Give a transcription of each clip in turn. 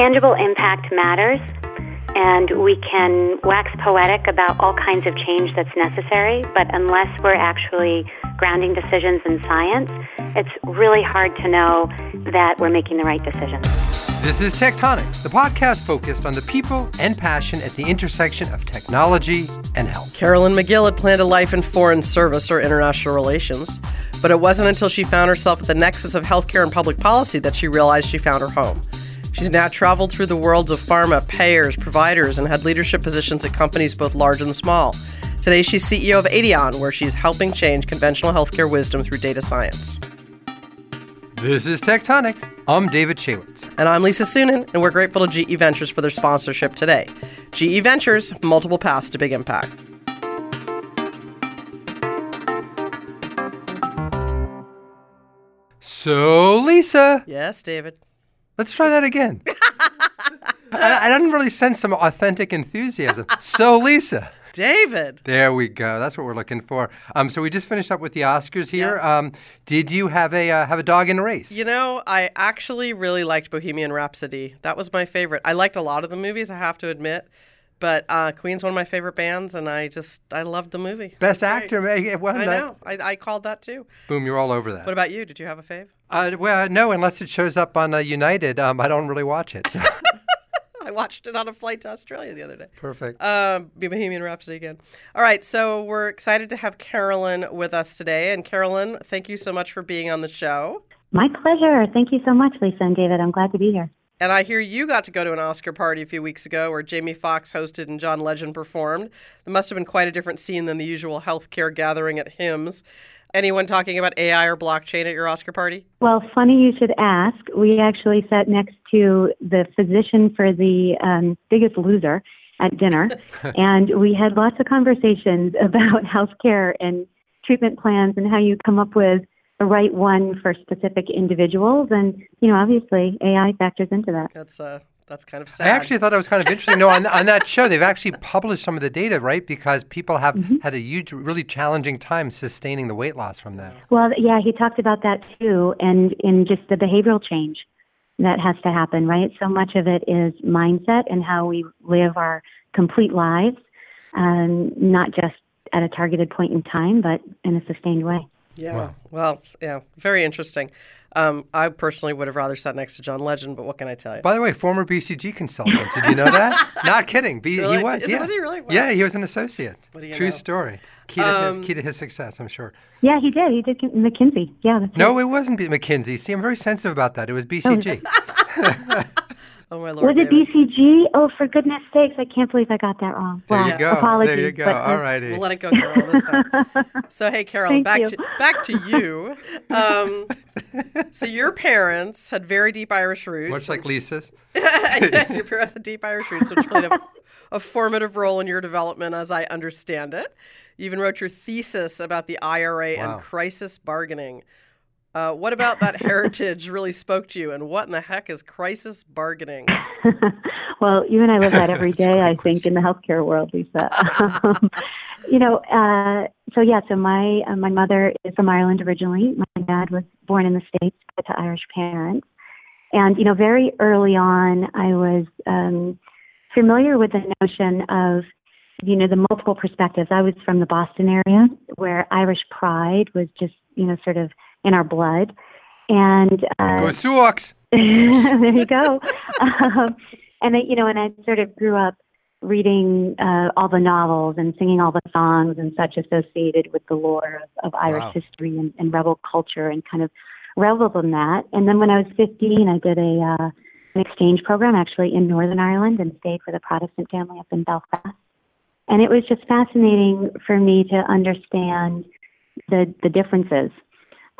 tangible impact matters, and we can wax poetic about all kinds of change that's necessary, but unless we're actually grounding decisions in science, it's really hard to know that we're making the right decisions. This is Tech Tonics, the podcast focused on the people and passion at the intersection of technology and health. Carolyn Magill had planned a life in foreign service or international relations, but it wasn't until she found herself at the nexus of healthcare and public policy that she realized she found her home. She's now traveled through the worlds of pharma, payers, providers, and had leadership positions at companies both large and small. Today, she's CEO of Aetion, where she's helping change conventional healthcare wisdom through data science. This is Tech Tonics. I'm David Shaywitz. And I'm Lisa Suennen, and we're grateful to GE Ventures for their sponsorship today. GE Ventures, multiple paths to big impact. So, Lisa. Yes, David. Let's try that again. I, I didn't really sense some authentic enthusiasm. So, Lisa. David. There we go. That's what we're looking for. Um, so we just finished up with the Oscars here. Yeah. Um, did you have a uh, have a dog in a race? You know, I actually really liked Bohemian Rhapsody. That was my favorite. I liked a lot of the movies, I have to admit. But uh, Queen's one of my favorite bands, and I just I loved the movie. Best Great. actor. Well, I that- know. I, I called that too. Boom, you're all over that. What about you? Did you have a fave? Uh, well, no, unless it shows up on uh, United, um, I don't really watch it. So. I watched it on a flight to Australia the other day. Perfect. Um, Bohemian Rhapsody again. All right, so we're excited to have Carolyn with us today. And Carolyn, thank you so much for being on the show. My pleasure. Thank you so much, Lisa and David. I'm glad to be here. And I hear you got to go to an Oscar party a few weeks ago where Jamie Foxx hosted and John Legend performed. It must have been quite a different scene than the usual healthcare gathering at HIMSS. Anyone talking about AI or blockchain at your Oscar party? Well, funny you should ask. We actually sat next to the physician for the um, biggest loser at dinner, and we had lots of conversations about healthcare and treatment plans and how you come up with the right one for specific individuals. And, you know, obviously AI factors into that. That's uh, that's kind of sad. I actually thought it was kind of interesting. No, on, on that show, they've actually published some of the data, right? Because people have had a huge, really challenging time sustaining the weight loss from that. Well, yeah, he talked about that too, and in just the behavioral change that has to happen, right? So much of it is mindset and how we live our complete lives, um, not just at a targeted point in time, but in a sustained way. Yeah. Wow. Well, yeah, very interesting. Um, I personally would have rather sat next to John Legend, but what can I tell you? By the way, former BCG consultant. Did you know that? Not kidding. B- Really? He was. Is- yeah. was he really? Wow. Yeah, he was an associate. What do you True know? story. Key to, Um, his, key to his success, I'm sure. Yeah, he did. He did McKinsey. Yeah. That's No, it wasn't McKinsey. See, I'm very sensitive about that. It was BCG. oh my lord. Was it BCG? Oh, for goodness sakes! I can't believe I got that wrong. There Well, you go. Apologies, there you go. but, All righty. We'll let it go, Carol, this time. So, hey, Carol, Thank back you. to back to you. Um, so, your parents had very deep Irish roots. Much like Lisa's. your parents had deep Irish roots, which played a, a formative role in your development, as I understand it. You even wrote your thesis about the IRA Wow. and crisis bargaining. Uh, what about that heritage really spoke to you, and what in the heck is crisis bargaining? well, you and I live that every day, I think, in the healthcare world, Lisa. um, you know, uh, so yeah, so my uh, my mother is from Ireland originally. My dad was born in the States to Irish parents. And, you know, very early on, I was um, familiar with the notion of, you know, the multiple perspectives. I was from the Boston area where Irish pride was just, you know, sort of in our blood. And uh, Go Sioux! there you go. um, and I, you know, and I sort of grew up reading uh, all the novels and singing all the songs and such associated with the lore of, of Irish Wow. history and, and rebel culture and kind of reveled in that. And then when I was 15, I did a uh, an exchange program actually in Northern Ireland and stayed with a Protestant family up in Belfast. And it was just fascinating for me to understand the the differences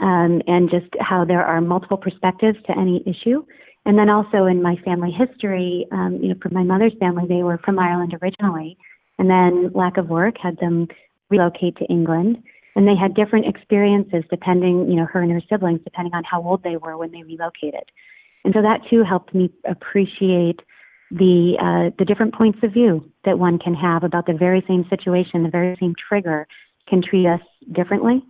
um, and just how there are multiple perspectives to any issue. And then also in my family history, um, you know, from my mother's family, they were from Ireland originally, and then lack of work had them relocate to England. And they had different experiences depending, you know, her and her siblings, depending on how old they were when they relocated. And so that too helped me appreciate the uh, the different points of view that one can have about the very same situation, the very same trigger can treat us differently.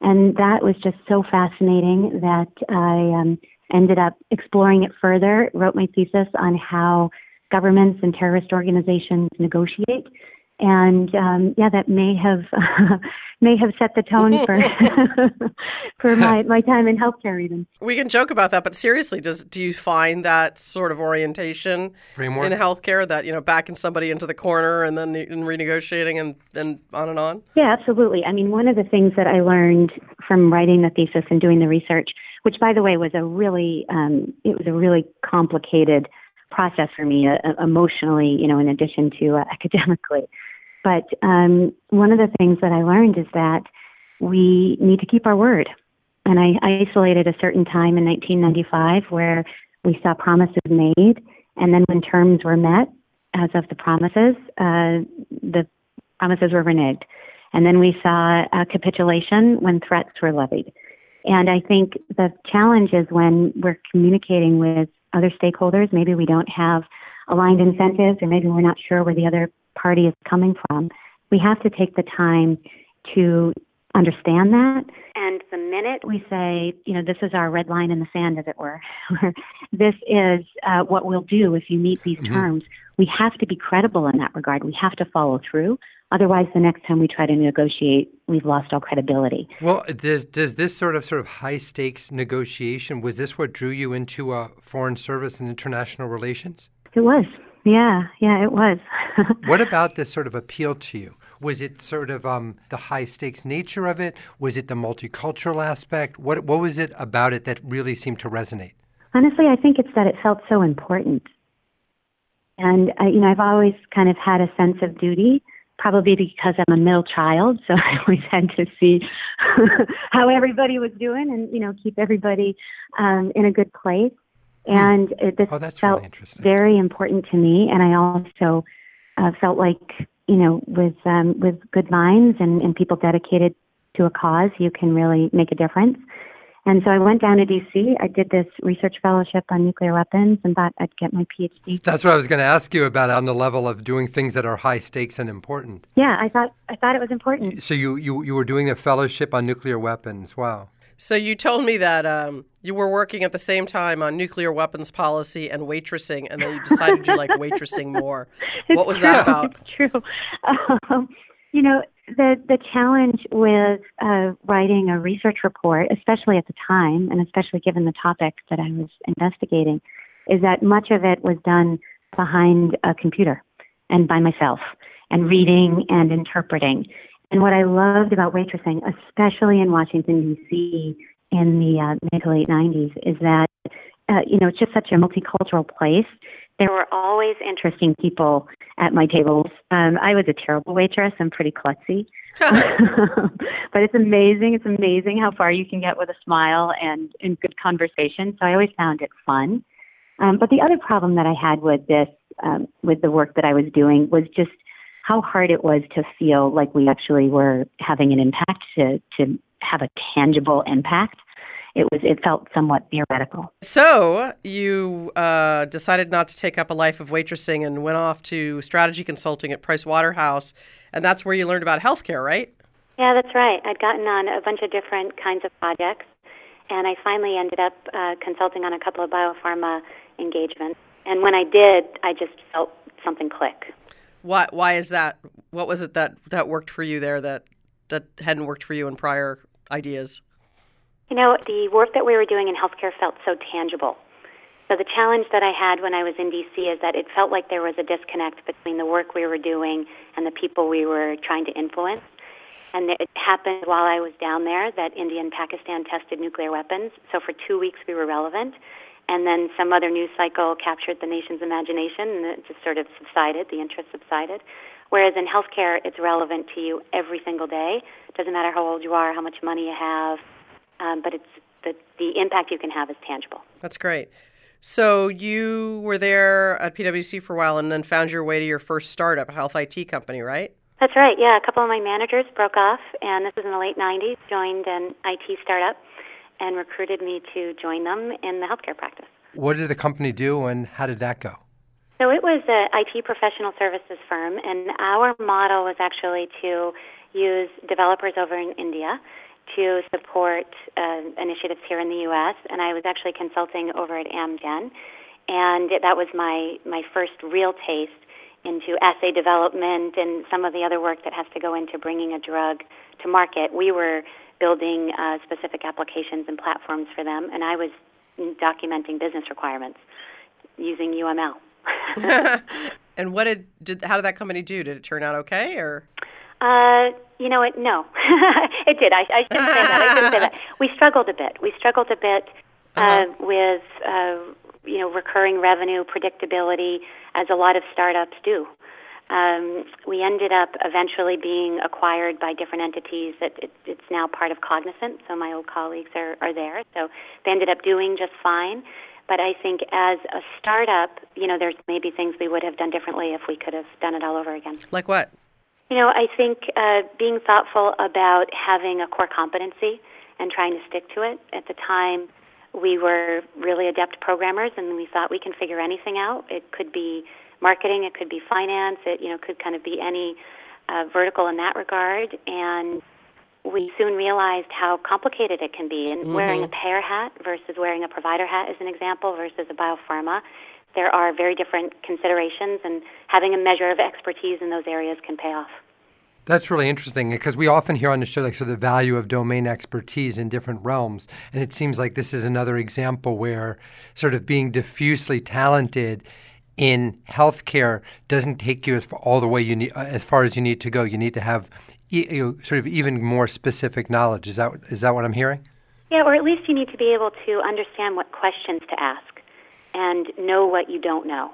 And that was just so fascinating that I um, ended up exploring it further, wrote my thesis on how governments and terrorist organizations negotiate and um, yeah, that may have may have set the tone for for my, my time in healthcare. Even we can joke about that, but seriously, does do you find that sort of orientation Framework? in healthcare that you know backing somebody into the corner and then in renegotiating and and on and on? Yeah, absolutely. I mean, one of the things that I learned from writing the thesis and doing the research, which by the way was a really um, it was a really complicated process for me uh, emotionally, you know, in addition to uh, academically. But um, one of the things that I learned is that we need to keep our word. And I isolated a certain time in 1995 where we saw promises made, and then when terms were met, as of the promises, uh, the promises were reneged. And then we saw a capitulation when threats were levied. And I think the challenge is when we're communicating with other stakeholders, maybe we don't have aligned incentives, or maybe we're not sure where the other party is coming from. We have to take the time to understand that. And the minute we say, you know, this is our red line in the sand, as it were, this is uh, what we'll do if you meet these mm-hmm. terms, we have to be credible in that regard. We have to follow through. Otherwise, the next time we try to negotiate, we've lost all credibility. Well, does does this sort of sort of high stakes negotiation was this what drew you into uh, foreign service and international relations? It was. Yeah, yeah, it was. what about this sort of appeal to you? Was it sort of um, the high stakes nature of it? Was it the multicultural aspect? What what was it about it that really seemed to resonate? Honestly, I think it's that it felt so important, and uh, you know, I've always kind of had a sense of duty. Probably because I'm a middle child, so I always had to see how everybody was doing, and you know, keep everybody um, in a good place. Hmm. And it, this oh, felt really very important to me. And I also uh, felt like, you know, with um, with good minds and, and people dedicated to a cause, you can really make a difference. And so I went down to DC. I did this research fellowship on nuclear weapons and thought I'd get my PhD. That's what I was going to ask you about on the level of doing things that are high stakes and important. Yeah, I thought I thought it was important. So you you, you were doing a fellowship on nuclear weapons. Wow. So you told me that um, you were working at the same time on nuclear weapons policy and waitressing, and then you decided you like waitressing more. What was true. that about? It's true. Um, you know, the the challenge with uh, writing a research report, especially at the time, and especially given the topic that I was investigating, is that much of it was done behind a computer and by myself, and reading and interpreting. And what I loved about waitressing, especially in Washington, D.C., in the uh, mid to late 90s, is that, uh, you know, it's just such a multicultural place. There were always interesting people at my tables. Um, I was a terrible waitress. I'm pretty klutzy. but it's amazing. It's amazing how far you can get with a smile and, and good conversation. So I always found it fun. Um, but the other problem that I had with this, um, with the work that I was doing, was just how hard it was to feel like we actually were having an impact to to have a tangible impact it was it felt somewhat theoretical. So you uh, decided not to take up a life of waitressing and went off to strategy consulting at Price Waterhouse, and that's where you learned about healthcare, right? Yeah, that's right. I'd gotten on a bunch of different kinds of projects, and I finally ended up uh, consulting on a couple of biopharma engagements. And when I did, I just felt something click. Why? Why is that? What was it that that worked for you there that that hadn't worked for you in prior ideas? You know, the work that we were doing in healthcare felt so tangible. So the challenge that I had when I was in DC is that it felt like there was a disconnect between the work we were doing and the people we were trying to influence. And it happened while I was down there that India and Pakistan tested nuclear weapons. So for two weeks we were relevant and then some other news cycle captured the nation's imagination and it just sort of subsided, the interest subsided. Whereas in healthcare, it's relevant to you every single day. It doesn't matter how old you are, how much money you have, um, but it's the, the impact you can have is tangible. That's great. So you were there at PwC for a while and then found your way to your first startup, a health IT company, right? That's right. Yeah, a couple of my managers broke off, and this was in the late 90s, joined an IT startup and recruited me to join them in the healthcare practice. What did the company do and how did that go? So it was an IT professional services firm, and our model was actually to use developers over in India to support uh, initiatives here in the U.S., and I was actually consulting over at Amgen, and that was my my first real taste into assay development and some of the other work that has to go into bringing a drug to market. We were building uh, specific applications and platforms for them, and I was documenting business requirements using UML. and what did, did how did that company do? Did it turn out okay or? Uh, you know what? No, it did. I, I shouldn't say that. I shouldn't say that. We struggled a bit. We struggled a bit uh, uh-huh. with uh, you know recurring revenue predictability, as a lot of startups do. Um, we ended up eventually being acquired by different entities that it, it's now part of Cognizant, so my old colleagues are, are there. So they ended up doing just fine. But I think as a startup, you know, there's maybe things we would have done differently if we could have done it all over again. Like what? You know, I think uh, being thoughtful about having a core competency and trying to stick to it. At the time, we were really adept programmers, and we thought we can figure anything out. It could be marketing, it could be finance, it you know could kind of be any uh, vertical in that regard. And we soon realized how complicated it can be. And mm-hmm. wearing a payer hat versus wearing a provider hat, as an example, versus a biopharma, there are very different considerations, and having a measure of expertise in those areas can pay off. That's really interesting because we often hear on the show like so the value of domain expertise in different realms, and it seems like this is another example where sort of being diffusely talented in healthcare doesn't take you all the way you need as far as you need to go. You need to have you know, sort of even more specific knowledge. Is that is that what I'm hearing? Yeah, or at least you need to be able to understand what questions to ask and know what you don't know.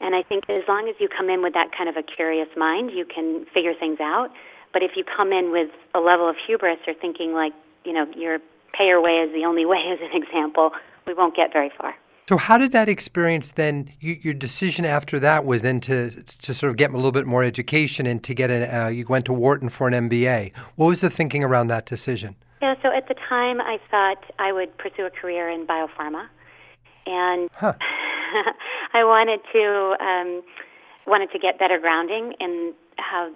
And I think as long as you come in with that kind of a curious mind, you can figure things out. But if you come in with a level of hubris or thinking like, you know, your payer way is the only way, as an example, we won't get very far. So how did that experience then? You, your decision after that was then to to sort of get a little bit more education and to get an. Uh, you went to Wharton for an MBA. What was the thinking around that decision? Yeah, so at the time I thought I would pursue a career in biopharma, and huh. I wanted to um, wanted to get better grounding in how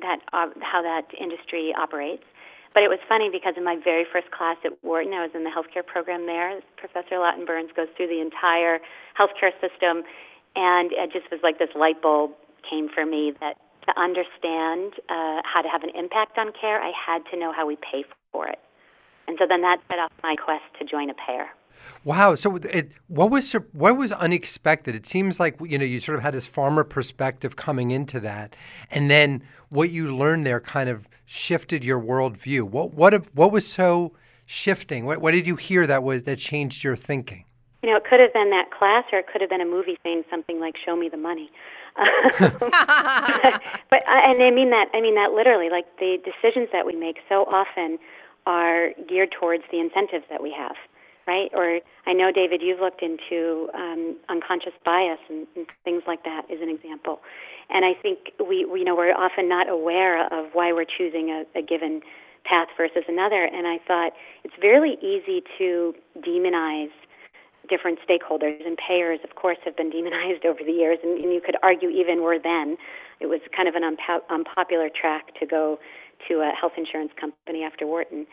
that uh, how that industry operates. But it was funny because in my very first class at Wharton, I was in the healthcare program there. Professor Lawton Burns goes through the entire healthcare system, and it just was like this light bulb came for me that to understand uh, how to have an impact on care, I had to know how we pay for it. And so then that set off my quest to join a payer. Wow. So, it, what was what was unexpected? It seems like you know you sort of had this pharma perspective coming into that, and then what you learned there kind of shifted your worldview. What what what was so shifting? What what did you hear that was that changed your thinking? You know, it could have been that class, or it could have been a movie saying something like "Show me the money." but uh, and I mean that I mean that literally. Like the decisions that we make so often are geared towards the incentives that we have right? Or I know, David, you've looked into um, unconscious bias and, and things like that, as an example. And I think we, we, you know, we're often not aware of why we're choosing a, a given path versus another. And I thought it's really easy to demonize different stakeholders and payers of course have been demonized over the years and, and you could argue even were then it was kind of an unpo- unpopular track to go to a health insurance company after Wharton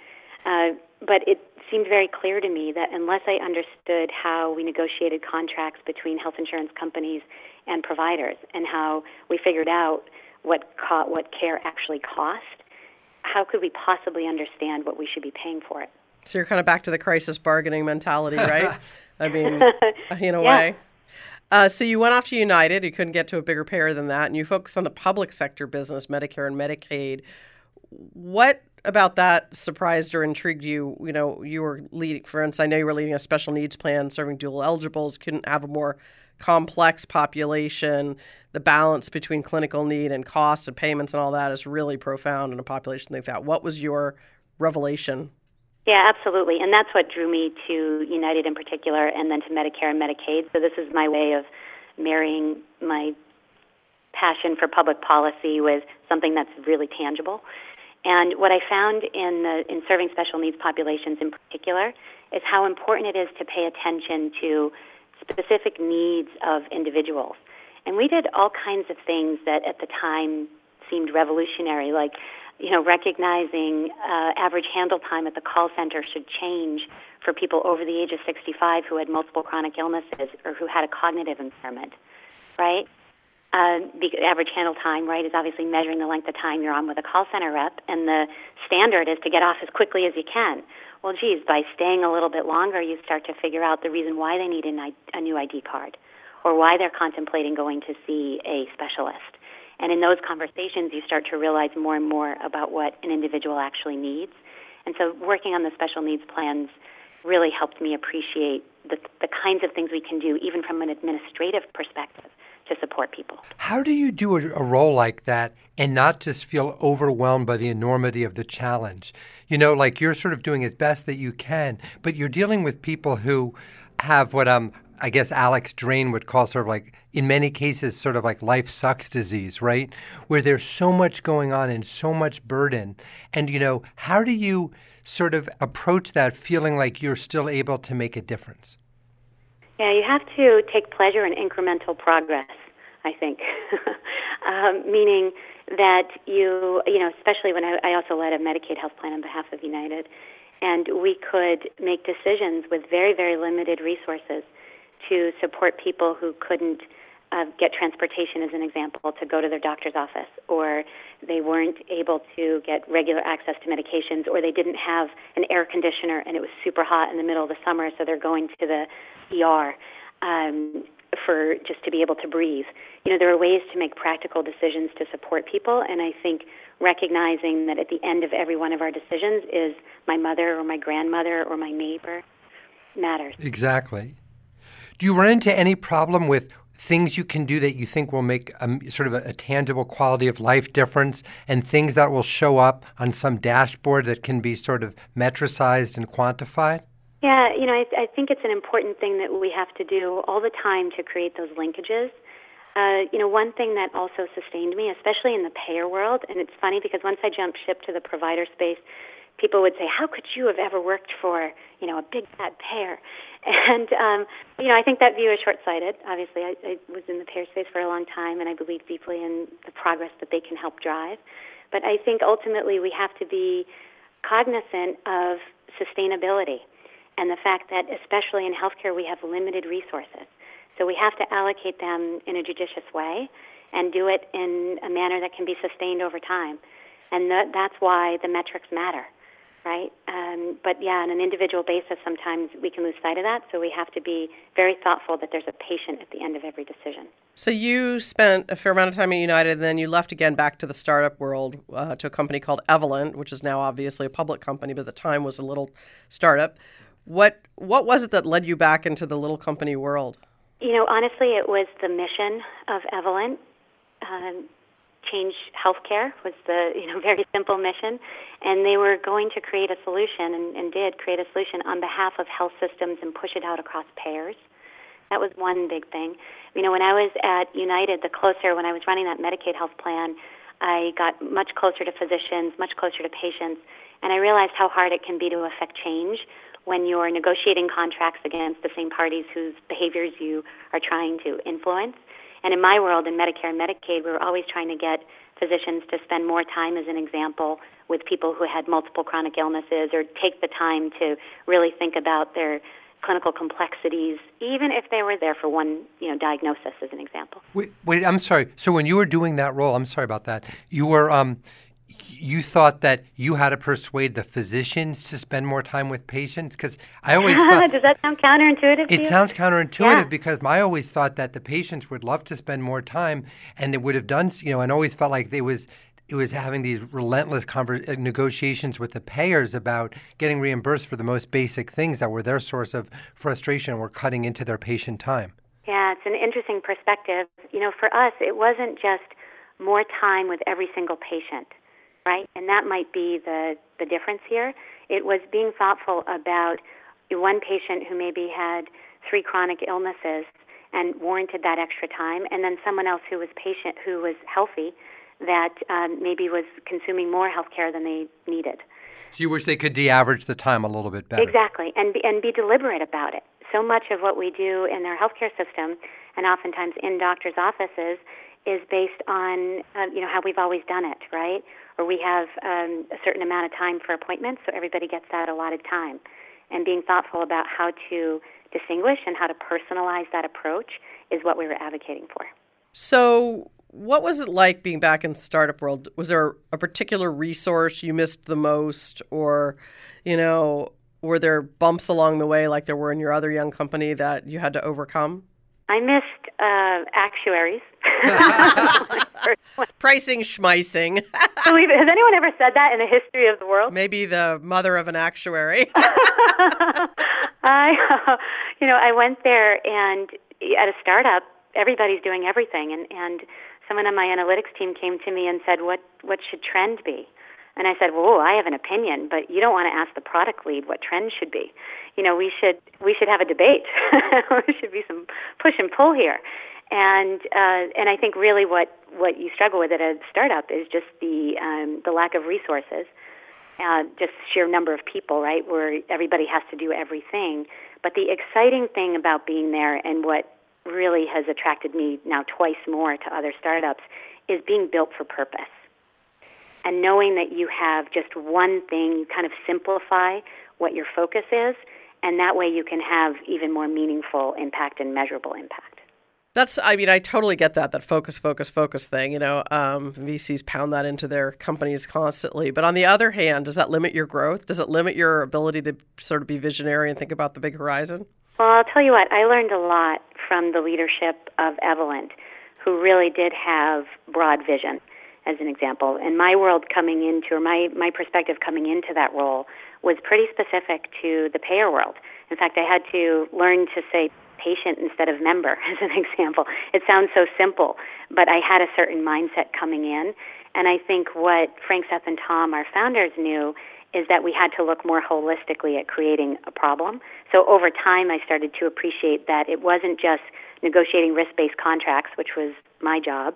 uh, but it seemed very clear to me that unless I understood how we negotiated contracts between health insurance companies and providers and how we figured out what co- what care actually cost, how could we possibly understand what we should be paying for it? So you're kind of back to the crisis bargaining mentality, right? I mean, in a yeah. way. Uh, so you went off to United. You couldn't get to a bigger payer than that, and you focused on the public sector business, Medicare and Medicaid. What about that surprised or intrigued you? You know, you were leading, for instance, I know you were leading a special needs plan serving dual eligibles, couldn't have a more complex population. The balance between clinical need and cost and payments and all that is really profound in a population like that. What was your revelation? Yeah, absolutely. And that's what drew me to United in particular and then to Medicare and Medicaid. So this is my way of marrying my passion for public policy with something that's really tangible. And what I found in, the, in serving special needs populations in particular is how important it is to pay attention to specific needs of individuals. And we did all kinds of things that at the time seemed revolutionary, like you know, recognizing uh, average handle time at the call center should change for people over the age of 65 who had multiple chronic illnesses or who had a cognitive impairment, right? Uh, the average handle time, right, is obviously measuring the length of time you're on with a call center rep, and the standard is to get off as quickly as you can. Well, geez, by staying a little bit longer, you start to figure out the reason why they need a, a new ID card or why they're contemplating going to see a specialist. And in those conversations, you start to realize more and more about what an individual actually needs. And so, working on the special needs plans really helped me appreciate the, the kinds of things we can do, even from an administrative perspective, to support people. How do you do a, a, role like that and not just feel overwhelmed by the enormity of the challenge? You know, like you're sort of doing as best that you can, but you're dealing with people who have what um, I guess Alex Drane would call sort of like, in many cases, sort of like life sucks disease, right? Where there's so much going on and so much burden. And, you know, how do you sort of approach that feeling like you're still able to make a difference? Yeah, you have to take pleasure in incremental progress, I think. um, meaning that you, you know, especially when I, I also led a Medicaid health plan on behalf of United, and we could make decisions with very, very limited resources to support people who couldn't uh, get transportation, as an example, to go to their doctor's office, or they weren't able to get regular access to medications, or they didn't have an air conditioner and it was super hot in the middle of the summer, so they're going to the ER um, for just to be able to breathe. You know, there are ways to make practical decisions to support people, and I think recognizing that at the end of every one of our decisions is my mother or my grandmother or my neighbor matters. Exactly. Do you run into any problem with things you can do that you think will make a, sort of a, a, tangible quality of life difference and things that will show up on some dashboard that can be sort of metricized and quantified? Yeah, you know, I, I think it's an important thing that we have to do all the time to create those linkages. Uh, you know, one thing that also sustained me, especially in the payer world, and it's funny because once I jumped ship to the provider space, people would say, "How could you have ever worked for, you know, a big bad payer?" And um, you know, I think that view is short-sighted. Obviously, I, I was in the payer space for a long time, and I believe deeply in the progress that they can help drive. But I think ultimately we have to be cognizant of sustainability and the fact that, especially in healthcare, we have limited resources. So we have to allocate them in a judicious way and do it in a manner that can be sustained over time. And that, that's why the metrics matter right? Um, but yeah, on an individual basis, sometimes we can lose sight of that. So we have to be very thoughtful that there's a patient at the end of every decision. So you spent a fair amount of time at United, and then you left again back to the startup world uh, to a company called Evolent, which is now obviously a public company, but at the time was a little startup. What what was it that led you back into the little company world? You know, honestly, it was the mission of Evolent. Um, change healthcare was the you know very simple mission, and they were going to create a solution and, and did create a solution on behalf of health systems and push it out across payers. That was one big thing. You know, when I was at United, the closer when I was running that Medicaid health plan, I got much closer to physicians, much closer to patients, and I realized how hard it can be to affect change when you're negotiating contracts against the same parties whose behaviors you are trying to influence. And in my world, in Medicare and Medicaid, we were always trying to get physicians to spend more time, as an example, with people who had multiple chronic illnesses or take the time to really think about their clinical complexities, even if they were there for one, you know, diagnosis, as an example. Wait, wait I'm sorry. So when you were doing that role, I'm sorry about that. You were um, you thought that you had to persuade the physicians to spend more time with patients? Because i always thought, does that sound counterintuitive it sounds counterintuitive yeah. because i always thought that the patients would love to spend more time and it would have done you know and always felt like it was it was having these relentless conver- uh, negotiations with the payers about getting reimbursed for the most basic things that were their source of frustration and were cutting into their patient time. Yeah it's an interesting perspective. You know for us it wasn't just more time with every single patient right? And that might be the, the difference here. It was being thoughtful about one patient who maybe had three chronic illnesses and warranted that extra time, and then someone else who was patient who was healthy that um, maybe was consuming more health care than they needed. So you wish they could de-average the time a little bit better. Exactly, and be, and be deliberate about it. so much of what we do in their healthcare system and oftentimes in doctors' offices is based on uh, you know how we've always done it, right? Or we have um, a certain amount of time for appointments, so everybody gets that allotted time. And being thoughtful about how to distinguish and how to personalize that approach is what we were advocating for. So, what was it like being back in the startup world? Was there a particular resource you missed the most, or, you know, were there bumps along the way like there were in your other young company that you had to overcome? I missed uh, actuaries. Pricing it. Has anyone ever said that in the history of the world? Maybe the mother of an actuary. I, you know, I went there and at a startup, everybody's doing everything, and and someone on my analytics team came to me and said, "What what should trend be?" And I said, "Whoa, I have an opinion, but you don't want to ask the product lead what trend should be. You know, we should we should have a debate. there should be some push and pull here." And uh, and I think really what what you struggle with at a startup is just the um, the lack of resources, uh, just sheer number of people, right? Where everybody has to do everything. But the exciting thing about being there and what really has attracted me now twice more to other startups is being built for purpose. And knowing that you have just one thing, you kind of simplify what your focus is, and that way you can have even more meaningful impact and measurable impact. That's, I mean, I totally get that, that focus, focus, focus thing. You know, um, VCs pound that into their companies constantly. But on the other hand, does that limit your growth? Does it limit your ability to sort of be visionary and think about the big horizon? Well, I'll tell you what, I learned a lot from the leadership of Evolent, who really did have broad vision, as an example. And my world coming into, or my, my perspective coming into that role, was pretty specific to the payer world. In fact, I had to learn to say patient instead of member, as an example. It sounds so simple, but I had a certain mindset coming in. And I think what Frank, Seth, and Tom, our founders, knew is that we had to look more holistically at creating a problem. So over time, I started to appreciate that it wasn't just negotiating risk based contracts, which was my job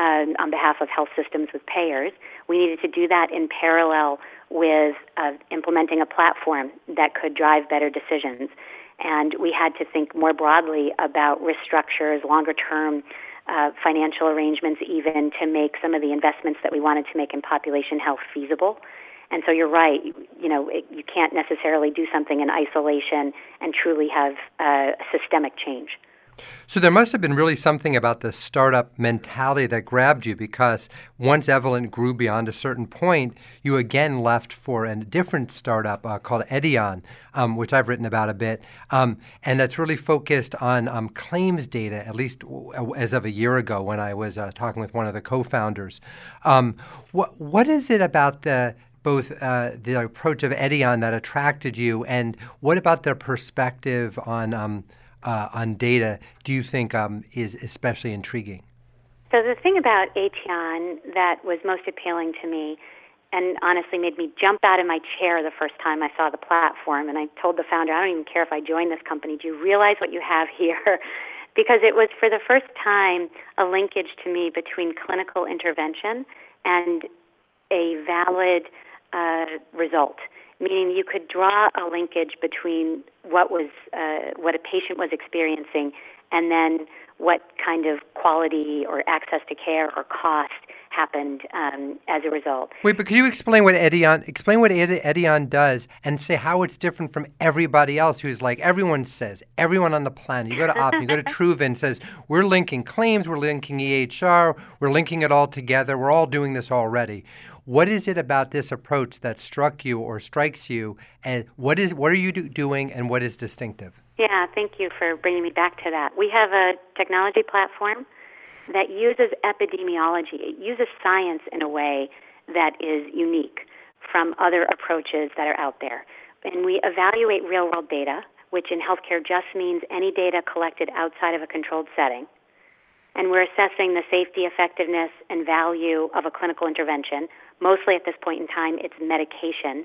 uh, on behalf of health systems with payers. We needed to do that in parallel with uh, implementing a platform that could drive better decisions. And we had to think more broadly about risk structures, longer term uh, financial arrangements, even to make some of the investments that we wanted to make in population health feasible. And so you're right. You, know, it, you can't necessarily do something in isolation and truly have uh, systemic change. So there must have been really something about the startup mentality that grabbed you because once Evolent grew beyond a certain point, you again left for a different startup uh, called Aetion, um, which I've written about a bit, um, and that's really focused on um, claims data. At least as of a year ago, when I was uh, talking with one of the co-founders, um, what what is it about the both uh, the approach of Aetion that attracted you, and what about their perspective on um, uh, on data do you think um, is especially intriguing? So the thing about Aetion that was most appealing to me, and honestly made me jump out of my chair the first time I saw the platform, and I told the founder, I don't even care if I join this company. Do you realize what you have here? because it was for the first time a linkage to me between clinical intervention and a valid uh, result, meaning you could draw a linkage between what was uh, what a patient was experiencing and then what kind of quality or access to care or cost happened um, as a result. Wait, but can you explain what Aetion explain what Aetion does and say how it's different from everybody else who's like everyone says, everyone on the planet. You go to Optum, you go to Truven says we're linking claims, we're linking EHR, we're linking it all together, we're all doing this already. What is it about this approach that struck you or strikes you? And what is what are you do, doing, and what is distinctive? Yeah, thank you for bringing me back to that. We have a technology platform that uses epidemiology. It uses science in a way that is unique from other approaches that are out there. And we evaluate real world data, which in healthcare just means any data collected outside of a controlled setting and we're assessing the safety, effectiveness, and value of a clinical intervention. Mostly at this point in time, it's medications.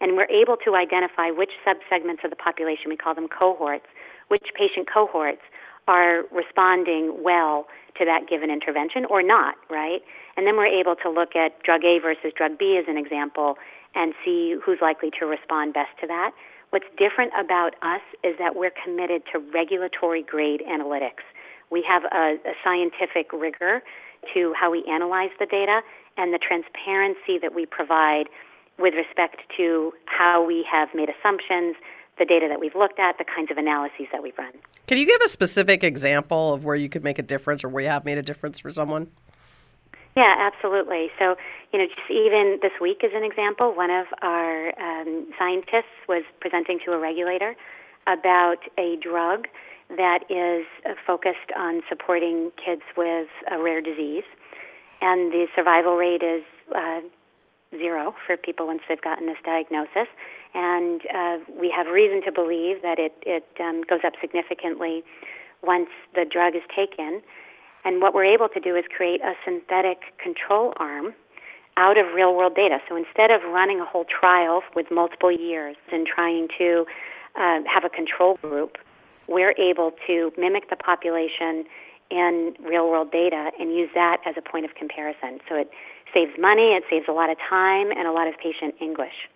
And we're able to identify which subsegments of the population, we call them cohorts, which patient cohorts are responding well to that given intervention or not, right? And then we're able to look at drug A versus drug B as an example and see who's likely to respond best to that. What's different about us is that we're committed to regulatory grade analytics. We have a, a scientific rigor to how we analyze the data and the transparency that we provide with respect to how we have made assumptions, the data that we've looked at, the kinds of analyses that we've run. Can you give a specific example of where you could make a difference or where you have made a difference for someone? Yeah, absolutely. So, you know, just even this week as an example, one of our um, scientists was presenting to a regulator about a drug that is uh, focused on supporting kids with a rare disease. And the survival rate is uh, zero for people once they've gotten this diagnosis. And uh, we have reason to believe that it, it um, goes up significantly once the drug is taken. And what we're able to do is create a synthetic control arm out of real world data. So instead of running a whole trial with multiple years and trying to uh, have a control group, we're able to mimic the population in real world data and use that as a point of comparison. So it saves money, it saves a lot of time, and a lot of patient anguish.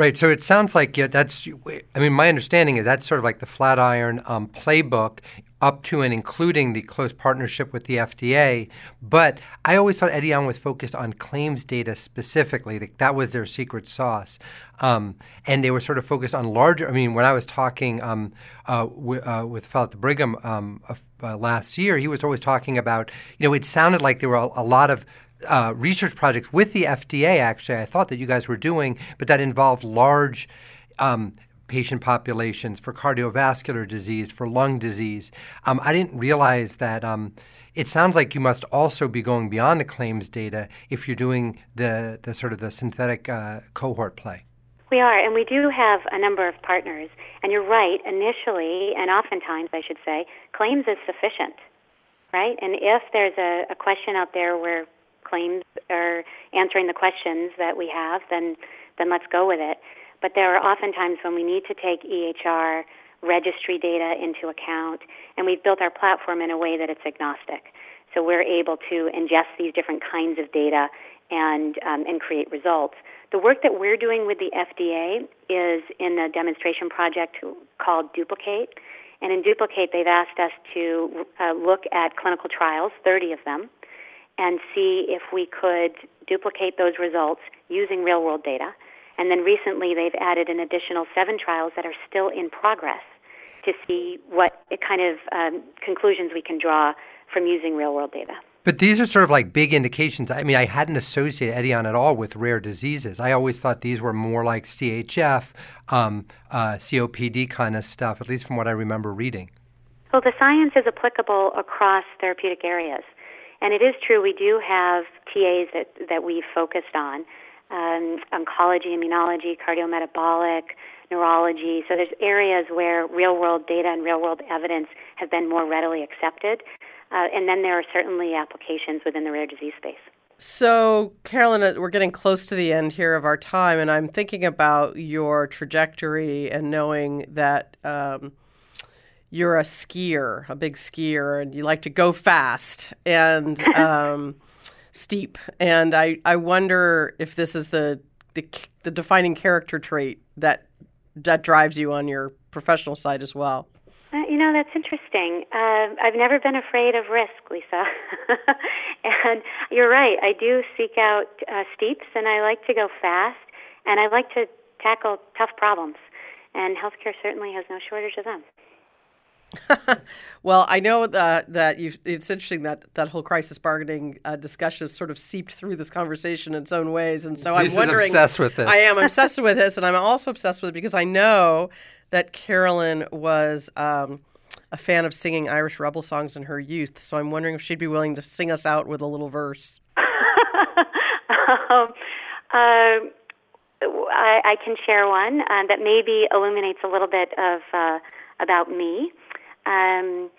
Right. So it sounds like yeah, that's. I mean, my understanding is that's sort of like the Flatiron um, playbook, up to and including the close partnership with the FDA. But I always thought Aetion was focused on claims data specifically. That, was their secret sauce, um, and they were sort of focused on larger. I mean, when I was talking um, uh, w- uh, with fellow at the Brigham um, uh, last year, he was always talking about. You know, it sounded like there were a, a lot of uh, research projects with the FDA, actually, I thought that you guys were doing, but that involved large um, patient populations for cardiovascular disease, for lung disease. Um, I didn't realize that. Um, it sounds like you must also be going beyond the claims data if you're doing the, the sort of the synthetic uh, cohort play. We are, and we do have a number of partners. And you're right, initially, and oftentimes, I should say, claims is sufficient, right? And if there's a, a question out there where claims or answering the questions that we have, then then let's go with it. But there are often times when we need to take EHR registry data into account, and we've built our platform in a way that it's agnostic. So we're able to ingest these different kinds of data and um, and create results. The work that we're doing with the FDA is in a demonstration project called Duplicate. And in Duplicate, they've asked us to uh, look at clinical trials, 30 of them, and see if we could duplicate those results using real world data. And then recently they've added an additional seven trials that are still in progress to see what kind of um, conclusions we can draw from using real world data. But these are sort of like big indications. I mean, I hadn't associated Aetion at all with rare diseases. I always thought these were more like CHF, um, uh, COPD kind of stuff, at least from what I remember reading. Well, the science is applicable across therapeutic areas. And it is true, we do have TAs that, that we've focused on um, oncology, immunology, cardiometabolic, neurology. So there's areas where real world data and real world evidence have been more readily accepted. Uh, and then there are certainly applications within the rare disease space. So, Carolyn, uh, we're getting close to the end here of our time, and I'm thinking about your trajectory and knowing that um, you're a skier, a big skier, and you like to go fast and um, steep. And I, I wonder if this is the, the, the defining character trait that that drives you on your professional side as well. Uh, you know, that's interesting. Uh, I've never been afraid of risk, Lisa. and you're right. I do seek out uh, steeps, and I like to go fast, and I like to tackle tough problems. And healthcare certainly has no shortage of them. Well, I know that that you. It's interesting that that whole crisis bargaining uh, discussion has sort of seeped through this conversation in its own ways, and so I'm wondering. obsessed with this. I am obsessed with this, and I'm also obsessed with it because I know that Carolyn was um, a fan of singing Irish rebel songs in her youth. So I'm wondering if she'd be willing to sing us out with a little verse. um, uh, I, I, can share one uh, that maybe illuminates a little bit of uh, about me. Um,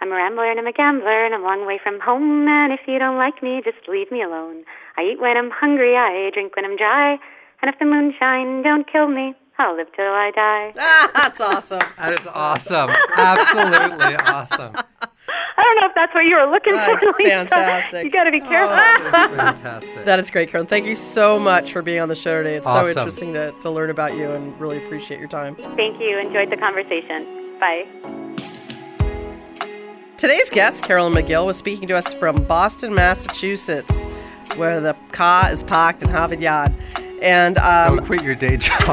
I'm a rambler and I'm a gambler and I'm a long way from home. And if you don't like me, just leave me alone. I eat when I'm hungry, I drink when I'm dry. And if the moonshine don't kill me, I'll live till I die. Ah, that's awesome. that is awesome. Absolutely awesome. I don't know if that's what you were looking Right, for. Lisa. fantastic. You got to be careful. Fantastic. That is great, Karen. Thank you so much for being on the show today. It's Awesome. so interesting to, to learn about you and really appreciate your time. Thank you. Enjoyed the conversation. Bye. Today's guest, Carolyn Magill, was speaking to us from Boston, Massachusetts, where the car is parked in Harvard Yard. And um, Don't quit your day job.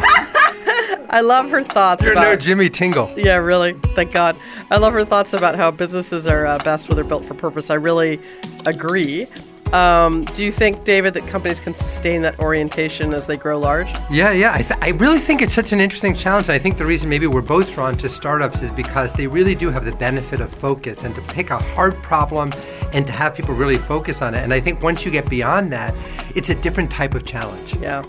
I love her thoughts You're about. no Jimmy Tingle. Yeah, really. Thank God. I love her thoughts about how businesses are uh, best when they're built for purpose. I really agree. Um, do you think, David, that companies can sustain that orientation as they grow large? Yeah, yeah. I, th- I really think it's such an interesting challenge. And I think the reason maybe we're both drawn to startups is because they really do have the benefit of focus and to pick a hard problem and to have people really focus on it. And I think once you get beyond that, it's a different type of challenge. Yeah.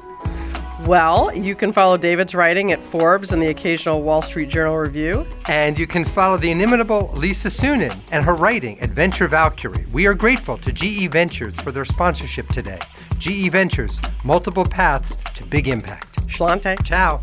Well, you can follow David's writing at Forbes and the occasional Wall Street Journal Review. And you can follow the inimitable Lisa Suennen and her writing at Venture Valkyrie. We are grateful to GE Ventures for their sponsorship today. GE Ventures, multiple paths to big impact. Sláinte. Ciao.